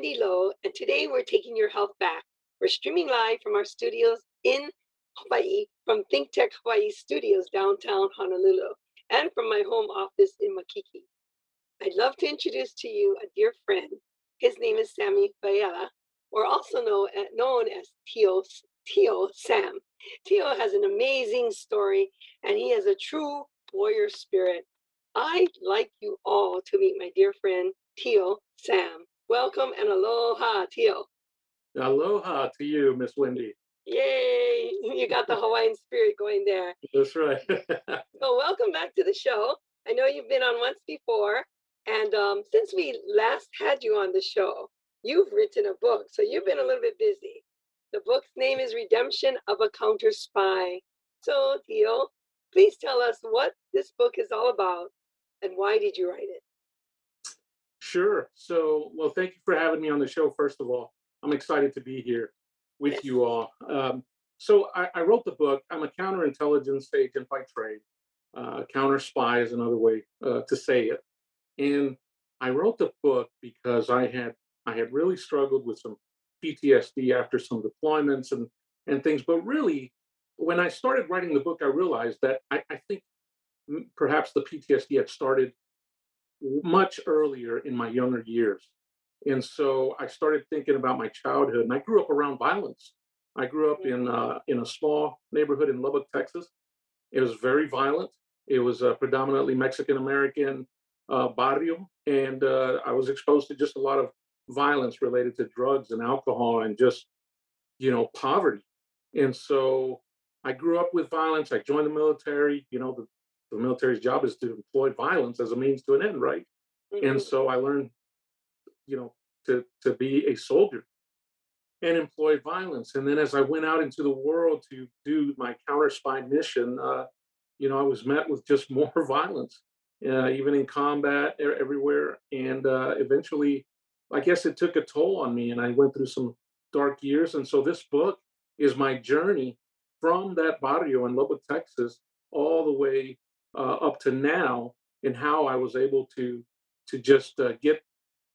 Wendy Lowe, and today we're taking your health back. We're streaming live from our studios in Hawaii, from Think Tech Hawaii Studios downtown Honolulu, and from my home office in Makiki. I'd love to introduce to you a dear friend. His name is Sammy Faela, or also know, uh, known as Tio, Tio Sam. Tio has an amazing story, and he has a true warrior spirit. I'd like you all to meet my dear friend, Tio Sam. Welcome and aloha, Tio. Aloha to you, Miss Wendy. Yay! You got the Hawaiian spirit going there. That's right. So, welcome back to the show. I know you've been on once before, and um, since we last had you on the show, you've written a book. So, you've been a little bit busy. The book's name is Redemption of a Counter Spy. So, Tio, please tell us what this book is all about and why did you write it? Sure. So, well, thank you for having me on the show, first of all. I'm excited to be here with Yes. you all. Um, so, I, I wrote the book. I'm a counterintelligence agent by trade. Uh, counter spy is another way uh, to say it. And I wrote the book because I had I had really struggled with some PTSD after some deployments and and things. But really, when I started writing the book, I realized that I, I think perhaps the PTSD had started much earlier in my younger years. And so I started thinking about my childhood, and I grew up around violence. I grew up in uh, in a small neighborhood in Lubbock, Texas. It was very violent. It was a predominantly Mexican American uh, barrio, and uh, I was exposed to just a lot of violence related to drugs and alcohol and just you know poverty. And so I grew up with violence. I joined the military. You know, the, the military's job is to employ violence as a means to an end, right? And Mhm. so I learned, you know, to to be a soldier and employ violence. And then as I went out into the world to do my counter spy mission, uh, you know, I was met with just more violence, uh, even in combat everywhere. And uh, eventually, I guess it took a toll on me, and I went through some dark years. And so this book is my journey from that barrio in Lubbock, Texas, all the way uh, up to now, and how I was able to to just uh, get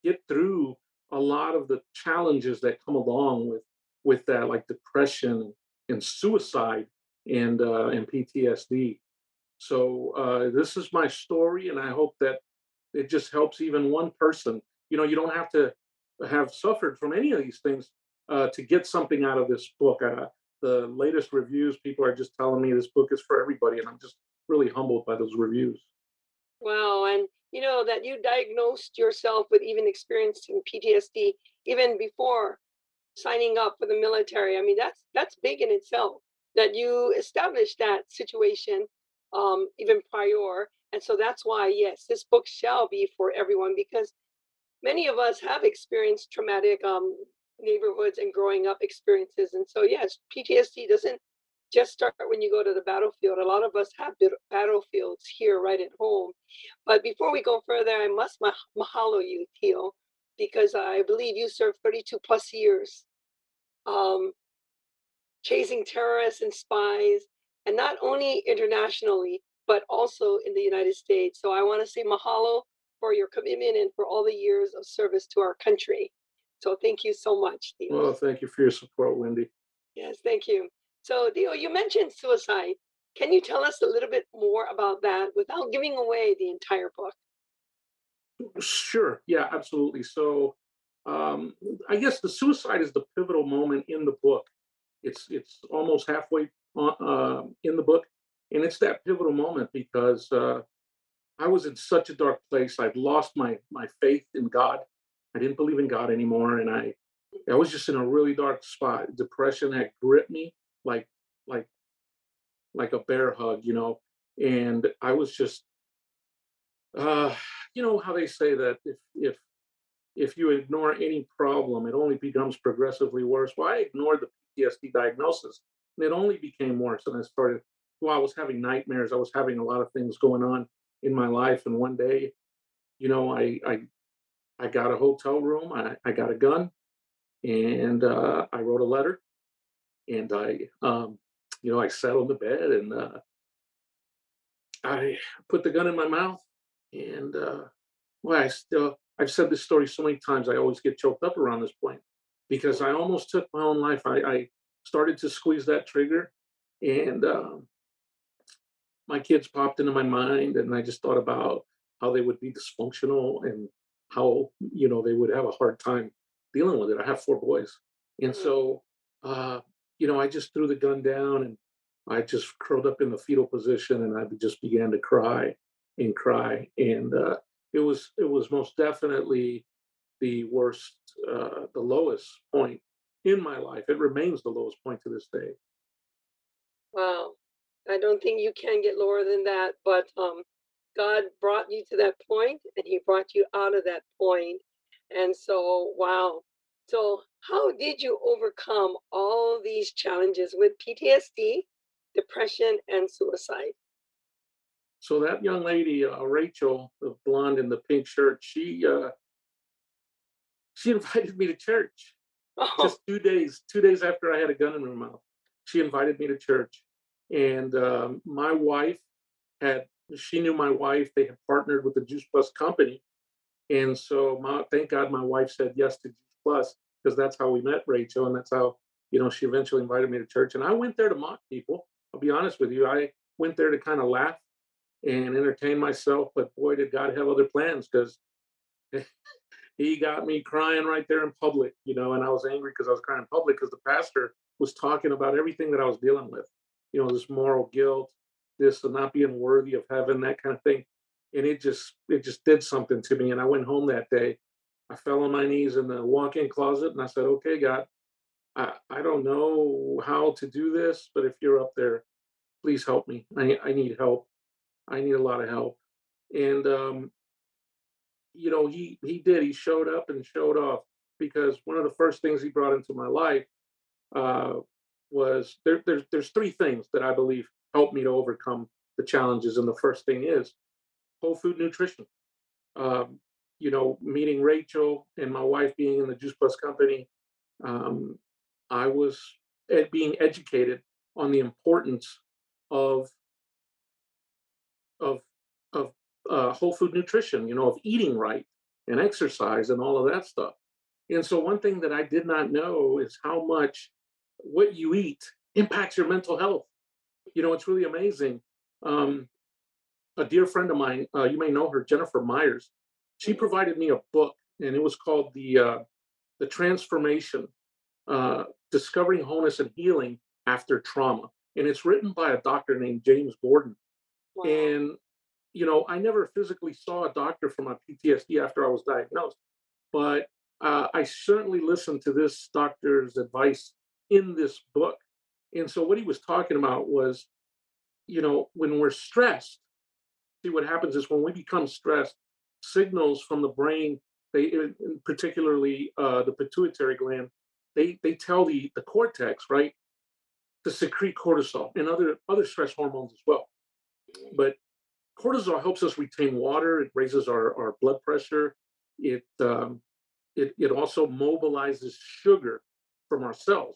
get through a lot of the challenges that come along with with that, like depression and suicide and uh, and PTSD. So uh, this is my story, and I hope that it just helps even one person. You know, you don't have to have suffered from any of these things uh, to get something out of this book. Uh, the latest reviews, people are just telling me this book is for everybody, and I'm just really humbled by those reviews. Wow, and you know that you diagnosed yourself with even experiencing PTSD even before signing up for the military. I mean, that's that's big in itself that you established that situation um, even prior, and so that's why yes, this book shall be for everyone because many of us have experienced traumatic um, neighborhoods and growing up experiences, and so yes, PTSD doesn't just start when you go to the battlefield. A lot of us have battlefields here right at home. But before we go further, I must ma- mahalo you, Tio, because I believe you served 32 plus years um, chasing terrorists and spies, and not only internationally, but also in the United States. So I want to say mahalo for your commitment and for all the years of service to our country. So thank you so much, Tio. Well, thank you for your support, Wendy. Yes, thank you. So, Tio, you mentioned suicide. Can you tell us a little bit more about that without giving away the entire book? Sure. Yeah, absolutely. So, um, I guess the suicide is the pivotal moment in the book. It's it's almost halfway uh, in the book, and it's that pivotal moment because uh, I was in such a dark place. I'd lost my my faith in God. I didn't believe in God anymore, and I I was just in a really dark spot. Depression had gripped me like like like a bear hug, you know, and I was just uh, you know how they say that if if if you ignore any problem, it only becomes progressively worse. Well, I ignored the PTSD diagnosis, and it only became worse. And I started, well, I was having nightmares. I was having a lot of things going on in my life. And one day, you know, I I, I got a hotel room. I, I got a gun, and uh, I wrote a letter, and I, um, you know, I sat on the bed and uh, I put the gun in my mouth, and uh, well, I still I've said this story so many times, I always get choked up around this point because I almost took my own life. I, I started to squeeze that trigger, and um, my kids popped into my mind, and I just thought about how they would be dysfunctional and how you know they would have a hard time dealing with it. I have four boys, and Mm. so uh, you know I just threw the gun down and I just curled up in the fetal position, and I just began to cry and cry, and uh, it was it was most definitely the worst, uh, the lowest point in my life. It remains the lowest point to this day. Wow. I don't think you can get lower than that, but um, God brought you to that point and he brought you out of that point. And so, wow. So, how did you overcome all these challenges with PTSD, depression, and suicide? So that young lady, uh, Rachel, the blonde in the pink shirt, she uh, she invited me to church. Oh, Just two days, two days after I had a gun in my mouth, she invited me to church, and um, my wife had she knew my wife. They had partnered with the Juice Plus company, and so my, thank God my wife said yes to Juice Plus because that's how we met Rachel, and that's how you know she eventually invited me to church. And I went there to mock people. I'll be honest with you, I went there to kind of laugh and entertain myself. But boy, did God have other plans because he got me crying right there in public, you know, and I was angry because I was crying in public because the pastor was talking about everything that I was dealing with, you know, this moral guilt, this of not being worthy of heaven, that kind of thing. And it just it just did something to me. And I went home that day. I fell on my knees in the walk-in closet and I said, Okay, God, I, I don't know how to do this, but if you're up there, please help me. I, I need help. I need a lot of help. And um, you know, he he did. He showed up and showed off because one of the first things he brought into my life uh, was there. There's there's three things that I believe helped me to overcome the challenges, and the first thing is whole food nutrition. Um, you know, meeting Rachel and my wife being in the Juice Plus company, um, I was ed- being educated on the importance of of of uh, whole food nutrition, you know, of eating right and exercise and all of that stuff. And so one thing that I did not know is how much what you eat impacts your mental health. You know, it's really amazing. Um, a dear friend of mine, uh, you may know her, Jennifer Myers. She provided me a book, and it was called the uh, the Transformation: uh, Discovering Wholeness and Healing After Trauma, and it's written by a doctor named James Gordon. wow. And you know, I never physically saw a doctor for my PTSD after I was diagnosed, but uh, I certainly listened to this doctor's advice in this book. And so, what he was talking about was, you know, when we're stressed, see what happens is when we become stressed, signals from the brain, they particularly uh, the pituitary gland, they they tell the the cortex right to secrete cortisol and other other stress hormones as well. But cortisol helps us retain water. It raises our, our blood pressure. It, um, it it also mobilizes sugar from our cells,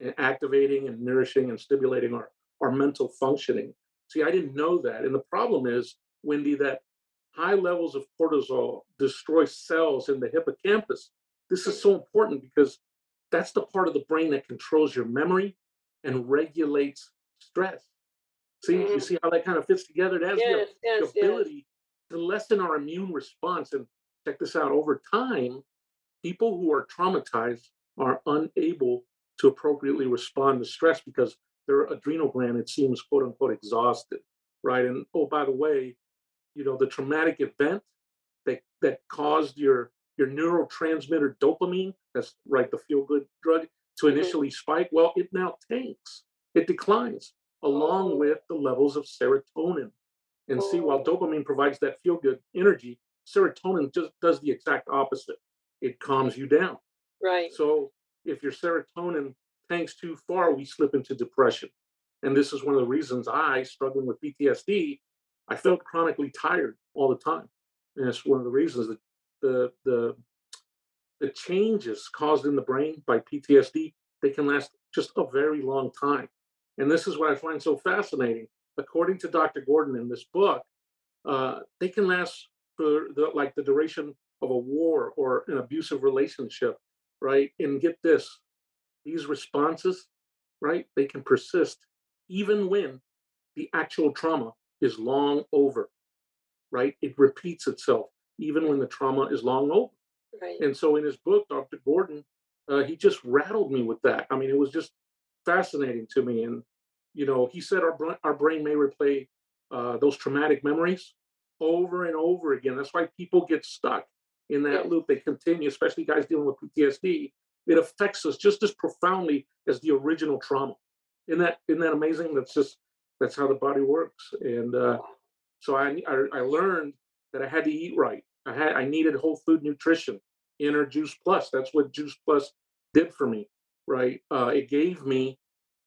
and activating and nourishing and stimulating our our mental functioning. See, I didn't know that, and the problem is, Wendy, that high levels of cortisol destroy cells in the hippocampus. This is so important because that's the part of the brain that controls your memory and regulates stress. See, you Mhm. see how that kind of fits together? It has the, Yes, the yes, yes. ability to lessen our immune response. And check this out over time, people who are traumatized are unable to appropriately respond to stress because their adrenal gland, it seems, quote unquote, exhausted, right? And oh, by the way, you know, the traumatic event that that caused your your neurotransmitter dopamine, that's right, the feel good drug, to Mhm. initially spike, well, it now tanks, it declines along Oh, with the levels of serotonin. And see, while oh, dopamine provides that feel good energy, serotonin just does the exact opposite. It calms you down. right. So if your serotonin tanks too far, we slip into depression. And this is one of the reasons I, struggling with PTSD, I felt chronically tired all the time. And it's one of the reasons that the the the changes caused in the brain by PTSD, they can last just a very long time. And this is what I find so fascinating. According to Dr. Gordon in this book, uh, they can last for the, like the duration of a war or an abusive relationship, right? And get this, these responses, right? They can persist even when the actual trauma is long over, right? It repeats itself even when the trauma is long over. Right. And so in his book, Dr. Gordon, uh, he just rattled me with that. I mean, it was just fascinating to me. And, you know, he said our, br- our brain may replay uh, those traumatic memories over and over again. That's why people get stuck in that Yes. loop. They continue, especially guys dealing with PTSD. It affects us just as profoundly as the original trauma. Isn't that isn't that amazing? That's just that's how the body works. And uh, so I, I I learned that I had to eat right. I had I needed whole food nutrition. Inner Juice Plus. That's what Juice Plus did for me. Right. Uh, it gave me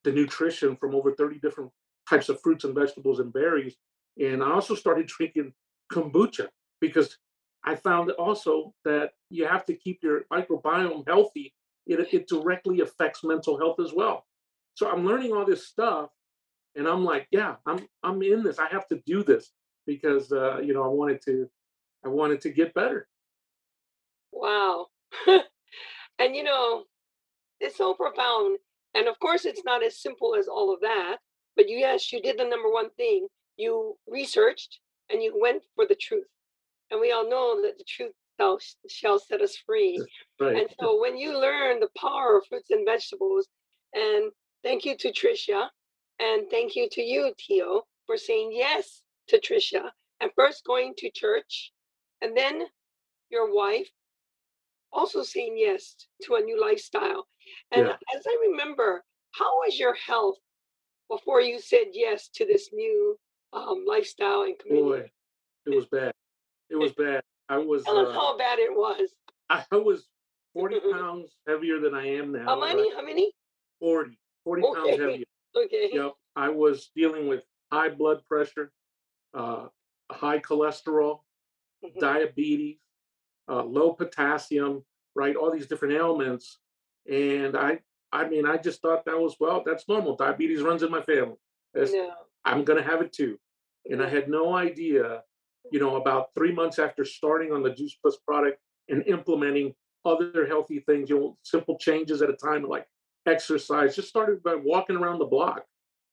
the nutrition from over 30 different types of fruits and vegetables and berries. And I also started drinking kombucha because I found also that you have to keep your microbiome healthy. It, it directly affects mental health as well. So I'm learning all this stuff, and I'm like, yeah, I'm I'm in this. I have to do this because uh, you know I wanted to I wanted to get better. Wow. and you know, it's so profound. And of course, it's not as simple as all of that. But you, yes, you did the number one thing. You researched and you went for the truth. And we all know that the truth shall, shall set us free. Right. And so when you learn the power of fruits and vegetables, and thank you to Tricia, and thank you to you, Tio, for saying yes to Tricia, and first going to church, and then your wife also saying yes to a new lifestyle. And Yeah. as I remember, how was your health before you said yes to this new um, lifestyle and community? Boy, it was bad. It was bad. I was Tell us uh, how bad it was. I was 40 pounds heavier than I am now. How many? How many? 40, 40 pounds heavier. Okay. Yep. I was dealing with high blood pressure, uh, high cholesterol, Mhm. diabetes, uh, low potassium, right? All these different ailments. And I, I mean, I just thought that was, well, that's normal. Diabetes runs in my family. That's, No. I'm going to have it too. And I had no idea, you know, about three months after starting on the Juice Plus product and implementing other healthy things, you know, simple changes at a time, like exercise, just started by walking around the block.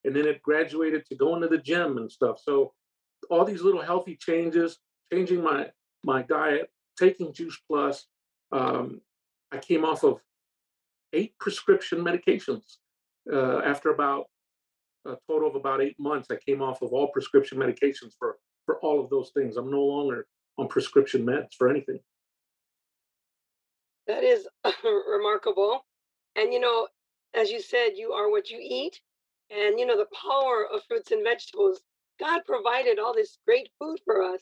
And then it graduated to going to the gym and stuff. So all these little healthy changes, changing my my diet, taking Juice Plus. Um, I came off of eight prescription medications uh, after about a total of about eight months. I came off of all prescription medications for for all of those things. I'm no longer on prescription meds for anything. That is remarkable. And you know, as you said, you are what you eat. And you know, the power of fruits and vegetables. God provided all this great food for us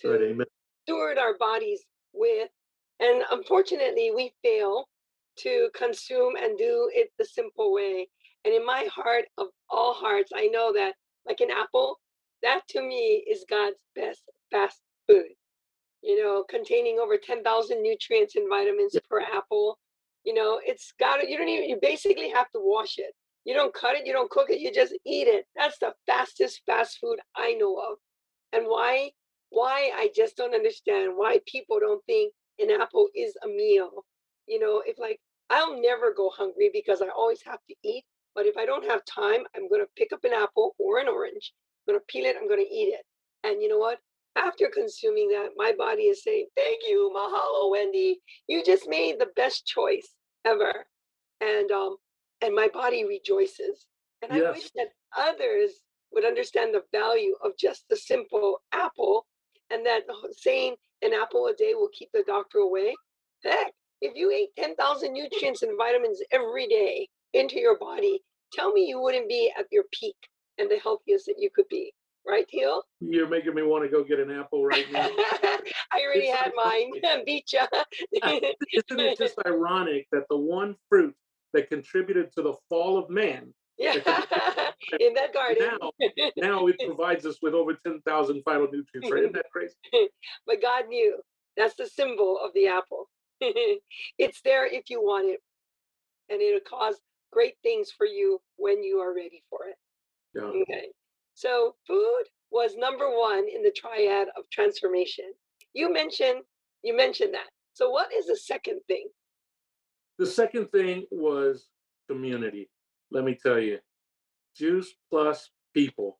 to amen. steward our bodies with. And unfortunately, we fail to consume and do it the simple way. And in my heart of all hearts, I know that, like an apple, that to me is God's best fast food. You know, containing over 10,000 nutrients and vitamins Yeah. per apple. You know, it's got to, you don't even, you basically have to wash it. You don't cut it, you don't cook it, you just eat it. That's the fastest fast food I know of. And why? Why I just don't understand why people don't think an apple is a meal. You know, if like I'll never go hungry because I always have to eat. But if I don't have time, I'm gonna pick up an apple or an orange. I'm gonna peel it, I'm gonna eat it. And you know what? After consuming that, my body is saying, Thank you, mahalo, Wendy. You just made the best choice ever. And um, and my body rejoices. And I wish that others would understand the value of just the simple apple and that saying an apple a day will keep the doctor away. Heck, if you ate 10,000 nutrients and vitamins every day into your body, tell me you wouldn't be at your peak and the healthiest that you could be. Right, Tio? You're making me want to go get an apple right now. I already It's had mine. Beat ya. Isn't it just ironic that the one fruit that contributed to the fall of man yeah, in that garden. now now it provides us with over 10,000 phytonutrients, right? Isn't that crazy? but God knew. That's the symbol of the apple. it's there if you want it, and it'll cause great things for you when you are ready for it. Yeah. Okay. So food was number one in the triad of transformation. You mentioned you mentioned that. So what is the second thing? The second thing was community. Let me tell you, Juice Plus people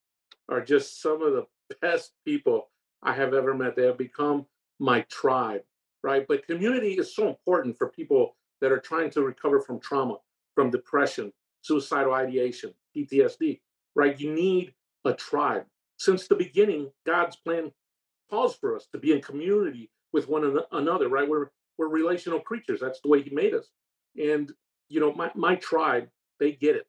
are just some of the best people I have ever met. They have become my tribe, right? But community is so important for people that are trying to recover from trauma, from depression, suicidal ideation, PTSD, right? You need a tribe. Since the beginning, God's plan calls for us to be in community with one another, right? We're we're relational creatures. That's the way He made us. And you know, my my tribe, they get it.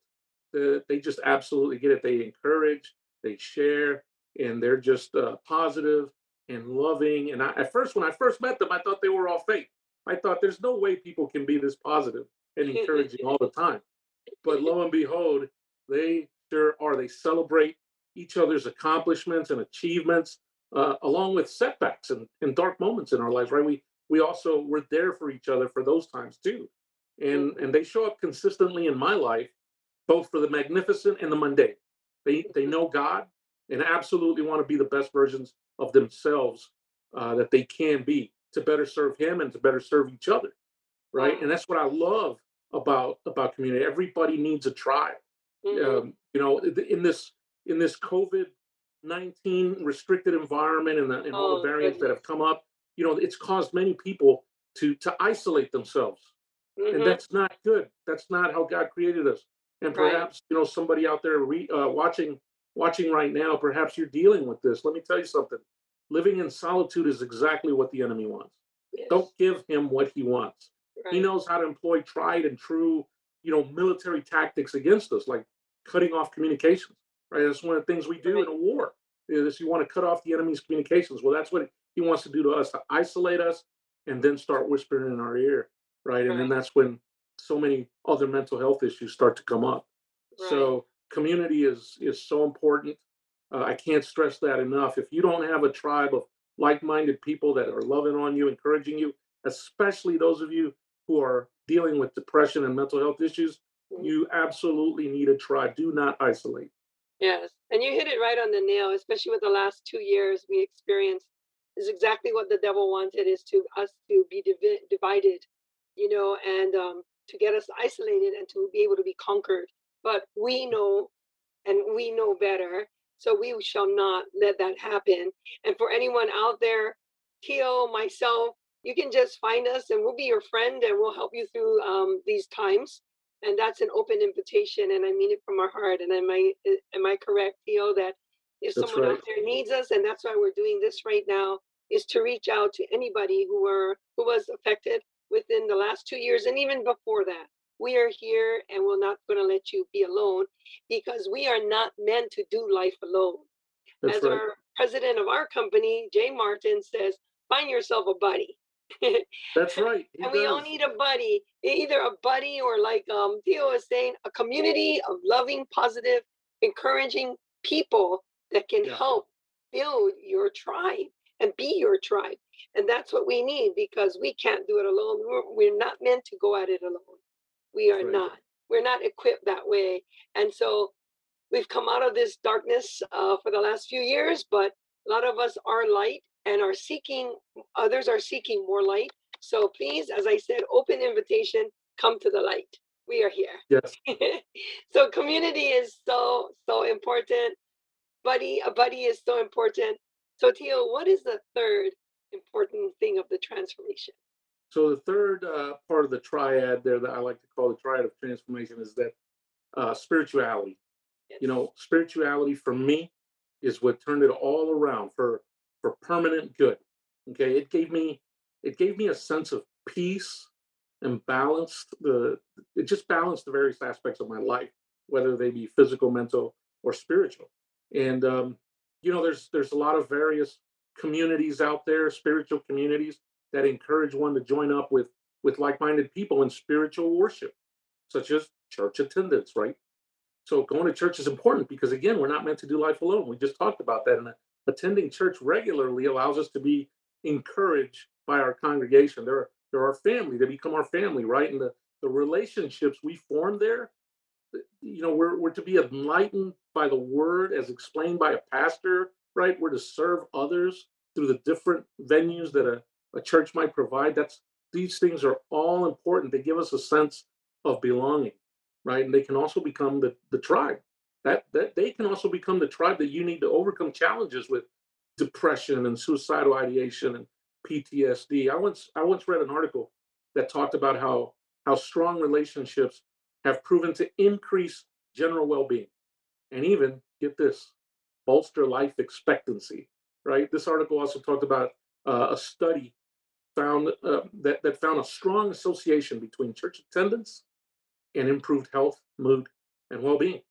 The, they just absolutely get it. They encourage, they share, and they're just uh, positive and loving. And I, at first, when I first met them, I thought they were all fake. I thought there's no way people can be this positive and encouraging all the time. But lo and behold, they sure are. They celebrate each other's accomplishments and achievements, uh, along with setbacks and, and dark moments in our lives. Right? We we also were there for each other for those times too, and and they show up consistently in my life, both for the magnificent and the mundane. They they know God and absolutely want to be the best versions of themselves uh, that they can be to better serve Him and to better serve each other. Right? And that's what I love about about community. Everybody needs a tribe. Mm-hmm. Um, you know, in this in this COVID nineteen restricted environment and, the, and all the oh, variants goodness. that have come up, you know, it's caused many people to to isolate themselves, mm-hmm. and that's not good. That's not how God created us. And perhaps right. you know somebody out there re, uh, watching watching right now, perhaps you're dealing with this. Let me tell you something. Living in solitude is exactly what the enemy wants. Yes. Don't give him what he wants. Right. He knows how to employ tried and true, you know, military tactics against us, like cutting off communications. Right. That's one of the things we do in a war. Is you want to cut off the enemy's communications. Well, that's what he wants to do to us to isolate us and then start whispering in our ear. Right. And then that's when so many other mental health issues start to come up. So community is is so important. Uh, I can't stress that enough. If you don't have a tribe of like-minded people that are loving on you, encouraging you, especially those of you who are dealing with depression and mental health issues, mm-hmm. you absolutely need a tribe. Do not isolate. Yes, and you hit it right on the nail. Especially with the last two years we experienced is exactly what the devil wanted is to us to be divi- divided, you know, and um, to get us isolated and to be able to be conquered but we know and we know better. So we shall not let that happen. And for anyone out there, Tio, myself, you can just find us and we'll be your friend and we'll help you through um, these times. And that's an open invitation, and I mean it from our heart. And am I eh, am I correct, Tio, that if that's someone right. out there needs us, and that's why we're doing this right now, is to reach out to anybody who were who was affected within the last two years and even before that we are here and we're not going to let you be alone because we are not meant to do life alone. That's As right. our president of our company, Jay Martin, says, find yourself a buddy. That's right. and does. we all need a buddy, either a buddy or like um, Tio was saying, a community of loving, positive, encouraging people that can yeah. help build your tribe and be your tribe. And that's what we need because we can't do it alone. We're, we're not meant to go at it alone. We are right. not. We're not equipped that way. And so we've come out of this darkness uh, for the last few years, but a lot of us are light and are seeking, others are seeking more light. So please, as I said, open invitation, come to the light. We are here. Yes. so community is so, so important. Buddy, a buddy is so important. So Tio, what is the third important thing of the transformation? So the third uh, part of the triad there that I like to call the triad of transformation is that uh, spirituality. Yes. You know, spirituality for me is what turned it all around for for permanent good. Okay, it gave me it gave me a sense of peace and balanced the it just balanced the various aspects of my life, whether they be physical, mental, or spiritual. And um, you know, there's there's a lot of various communities out there, spiritual communities that encourage one to join up with with like-minded people in spiritual worship, such as church attendance, right? So going to church is important because again, we're not meant to do life alone. We just talked about that, and attending church regularly allows us to be encouraged by our congregation. They're they're our family. They become our family, right? And the the relationships we form there, uh, you know, we're we're to be enlightened by the word as explained by a pastor, right? We're to serve others through the different venues that a a church might provide. That's these things are all important. They give us a sense of belonging, right? And they can also become the, the tribe. That that they can also become the tribe that you need to overcome challenges with depression and suicidal ideation and PTSD. I once I once read an article that talked about how how strong relationships have proven to increase general well-being and even get this bolster life expectancy right this article also talked about uh, a study found uh, that, that found a strong association between church attendance and improved health mood and well-being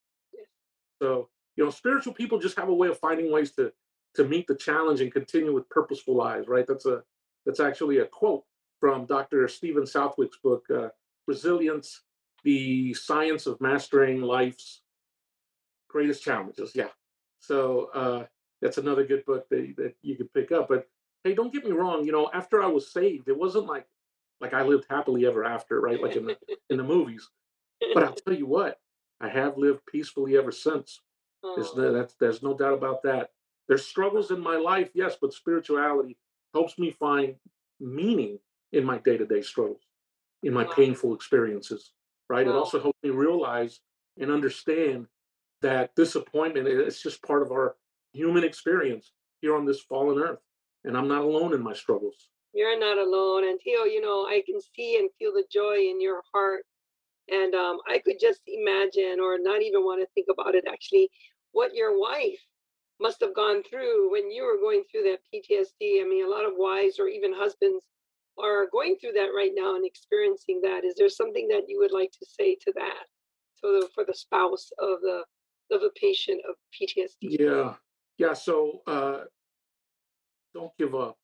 so you know spiritual people just have a way of finding ways to to meet the challenge and continue with purposeful lives right? That's a that's actually a quote from dr steven southwick's book uh, resilience the science of mastering life's greatest challenges. Yeah. So uh, that's another good book that, that you could pick up but hey don't get me wrong you know after i was saved it wasn't like like i lived happily ever after right? Like in the in the movies. But i'll tell you what i have lived peacefully ever since there's oh. no, that's, there's no doubt about that there's struggles in my life yes but spirituality helps me find meaning in my day-to-day struggles in my Wow. painful experiences right it also helps me realize and understand that disappointment is just part of our human experience here on this fallen earth and i'm not alone in my struggles You're not alone. And Tio, you know, I can see and feel the joy in your heart. And um, I could just imagine, or not even want to think about it actually, what your wife must have gone through when you were going through that PTSD. I mean, a lot of wives or even husbands are going through that right now and experiencing that. Is there something that you would like to say to that? So the, for the spouse of the of a patient of PTSD. yeah yeah so uh don't give up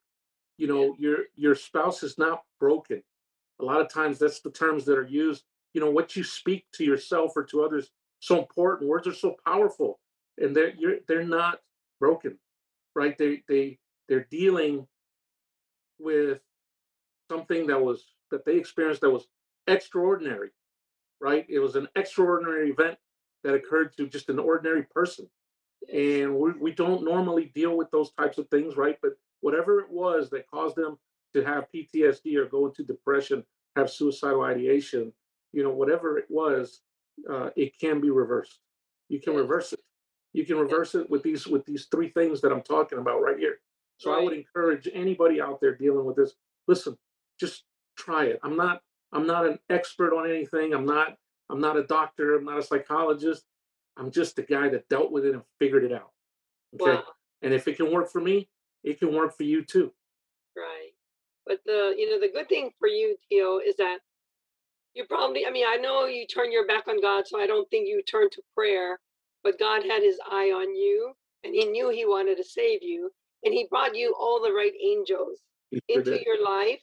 you Yeah. know your your spouse is not broken a lot of times that's the terms that are used you know what you speak to yourself or to others so important. Words are so powerful and they're they're not broken right? They they they're dealing with something that was that they experienced that was extraordinary right? It was an extraordinary event that occurred to just an ordinary person and we, we don't normally deal with those types of things right? But whatever it was that caused them to have ptsd or go into depression have suicidal ideation you know whatever it was uh, it can be reversed. You can reverse it. You can reverse it with these with these three things that i'm talking about right here. So i would encourage anybody out there dealing with this listen just try it. I'm not i'm not an expert on anything. I'm not i'm not a doctor. I'm not a psychologist. I'm just a guy that dealt with it and figured it out. Okay? Wow. and if it can work for me it can work for you too. Right. But the you know the good thing for you, Tio, is that you probably I mean, I know you turn your back on God, so I don't think you turn to prayer, but God had his eye on you and he knew he wanted to save you and he brought you all the right angels into your life.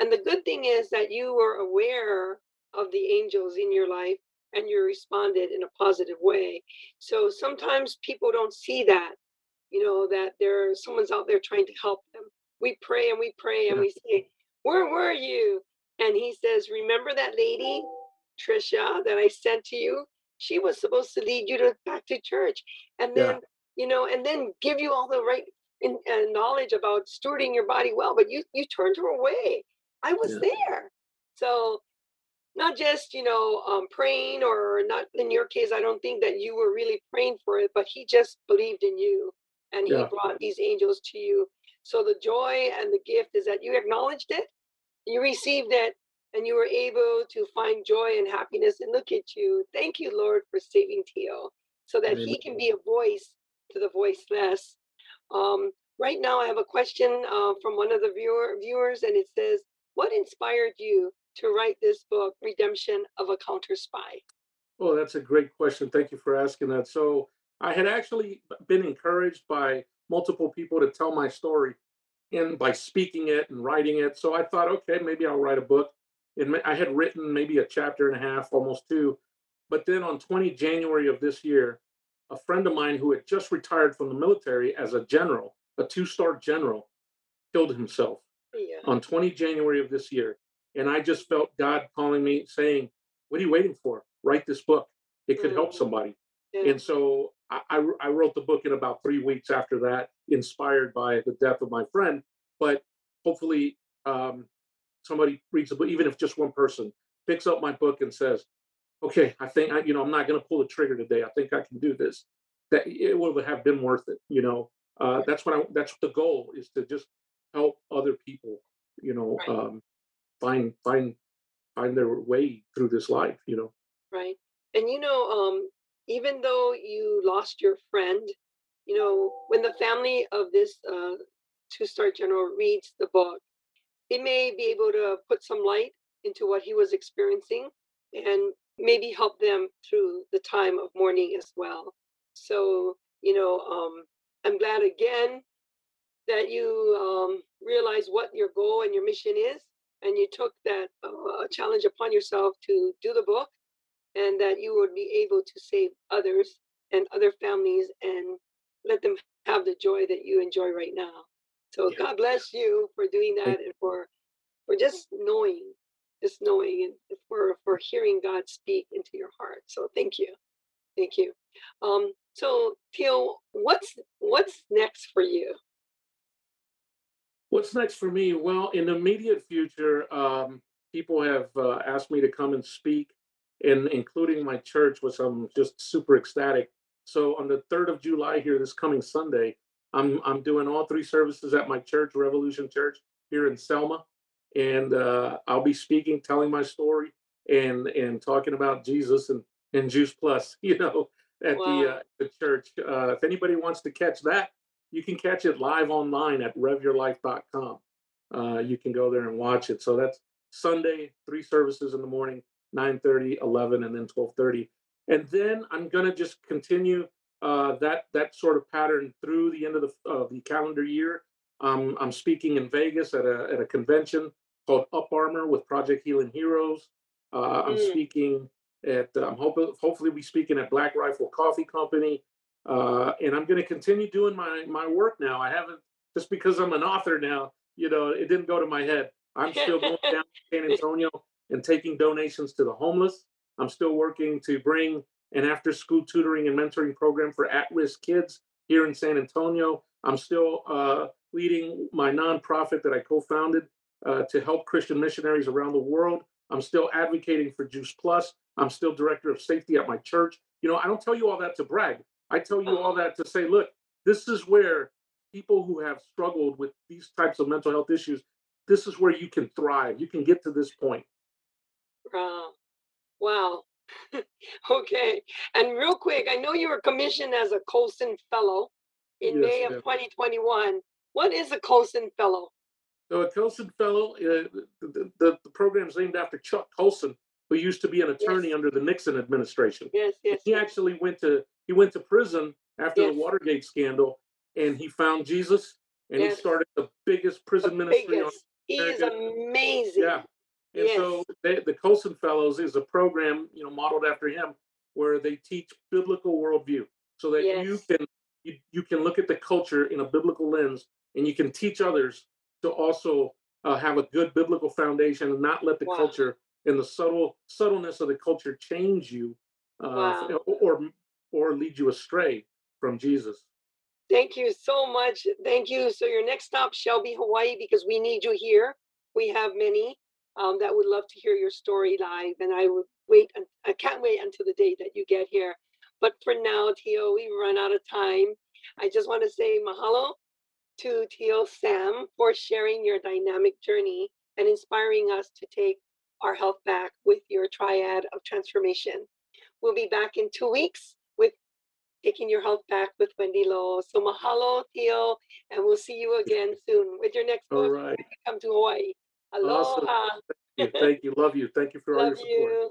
And the good thing is that you were aware of the angels in your life and you responded in a positive way. So sometimes people don't see that, you know, that there's someone's out there trying to help them. We pray and we pray and Yeah. we say, Where were you? And he says, Remember that lady, Trisha, that I sent to you? She was supposed to lead you to back to church. And yeah then, you know, and then give you all the right in, uh, knowledge about stewarding your body well, but you you turned her away. I was yeah there. So not just you know um, praying or not in your case i don't think that you were really praying for it but he just believed in you and he brought these angels to you so the joy and the gift is that you acknowledged it you received it and you were able to find joy and happiness and look at you thank you lord for saving tio so that Amen. he can be a voice to the voiceless um, right now i have a question uh, from one of the viewer viewers and it says what inspired you to write this book, Redemption of a Counter Spy? Oh, that's a great question. Thank you for asking that. So, I had actually been encouraged by multiple people to tell my story and by speaking it and writing it. So, I thought, okay, maybe I'll write a book. And I had written maybe a chapter and a half, almost two. But then on 20 January of this year, a friend of mine who had just retired from the military as a general, a two star general, killed himself Yeah. on 20 January of this year. And I just felt God calling me saying, What are you waiting for? Write this book. It could help Mm, somebody. yeah. And so I, I, I wrote the book in about three weeks after that, inspired by the death of my friend. But hopefully, um, somebody reads the book, even if just one person picks up my book and says, "Okay, I think I, you know I'm not going to pull the trigger today. I think I can do this." That it would have been worth it. You know, uh, that's what I. That's the goal is to just help other people. You know, Right. um, find find find their way through this life. You know. Right. And you know, um, even though you lost your friend, you know, when the family of this uh, two-star general reads the book, it may be able to put some light into what he was experiencing and maybe help them through the time of mourning as well. So, you know, um, I'm glad again that you um, realize what your goal and your mission is, and you took that uh, challenge upon yourself to do the book and that you would be able to save others and other families and let them have the joy that you enjoy right now. So Yeah. God bless you for doing that and for for just knowing, just knowing and for for hearing God speak into your heart. So thank you. Thank you. Um so Tio, what's what's next for you? What's next for me? Well, in the immediate future, um, people have uh, asked me to come and speak, and including my church, which I'm just super ecstatic. So on the third of July here, this coming Sunday, I'm I'm doing all three services at my church, Revolution Church, here in Selma, and uh, I'll be speaking, telling my story, and and talking about Jesus and and Juice Plus, you know, at the uh, the church. Uh, if anybody wants to catch that, you can catch it live online at revyourlife.com. Uh, you can go there and watch it. So that's Sunday, three services in the morning, 9:30, 11, and then 12:30. And then I'm gonna just continue uh, that that sort of pattern through the end of the of the calendar year. Um, I'm speaking in Vegas at a at a convention called Up Armor with Project Healing Heroes. Uh, I'm Mm, speaking at I'm hoping hopefully we speaking at Black Rifle Coffee Company uh, and I'm going to continue doing my my work now. I haven't just because I'm an author now. You know, it didn't go to my head. I'm still going down to San Antonio and taking donations to the homeless. I'm still working to bring an after-school tutoring and mentoring program for at-risk kids here in San Antonio. I'm still uh, leading my nonprofit that I co-founded uh, to help Christian missionaries around the world. I'm still advocating for Juice Plus. I'm still director of safety at my church. You know, I don't tell you all that to brag. I tell you all that to say, look, this is where people who have struggled with these types of mental health issues, this is where you can thrive. You can get to this point. Wow. Wow. Okay. And real quick, I know you were commissioned as a Colson Fellow in Yes, May of ma'am. 2021. What is a Colson Fellow? So a Colson Fellow, uh, the, the, the program is named after Chuck Colson, who used to be an attorney Yes. under the Nixon administration. Yes, yes, He yes, actually went to he went to prison after yes, the Watergate scandal, and he found Jesus, and he started the biggest The prison ministry on biggest. He is amazing. Yeah, And Yes. so they, the Colson Fellows is a program, you know, modeled after him, where they teach biblical worldview, so that you can you, you can look at the culture in a biblical lens, and you can teach others to also uh, have a good biblical foundation and not let the Wow. culture and the subtle subtleness of the culture change you, uh, Wow. or or lead you astray from Jesus. Thank you so much. Thank you. So your next stop shall be Hawaii because we need you here. We have many um, that would love to hear your story live, and I would wait. I can't wait until the day that you get here. But for now, Tio, we've run out of time. I just want to say mahalo to Tio Sam for sharing your dynamic journey and inspiring us to take our health back with your triad of transformation. We'll be back in two weeks with taking your health back with Wendy Lowe. So mahalo, Tio, and we'll see you again soon with your next book. right, Come to Hawaii. Awesome. Aloha. Thank you, thank you, love you, thank you for all your support. you.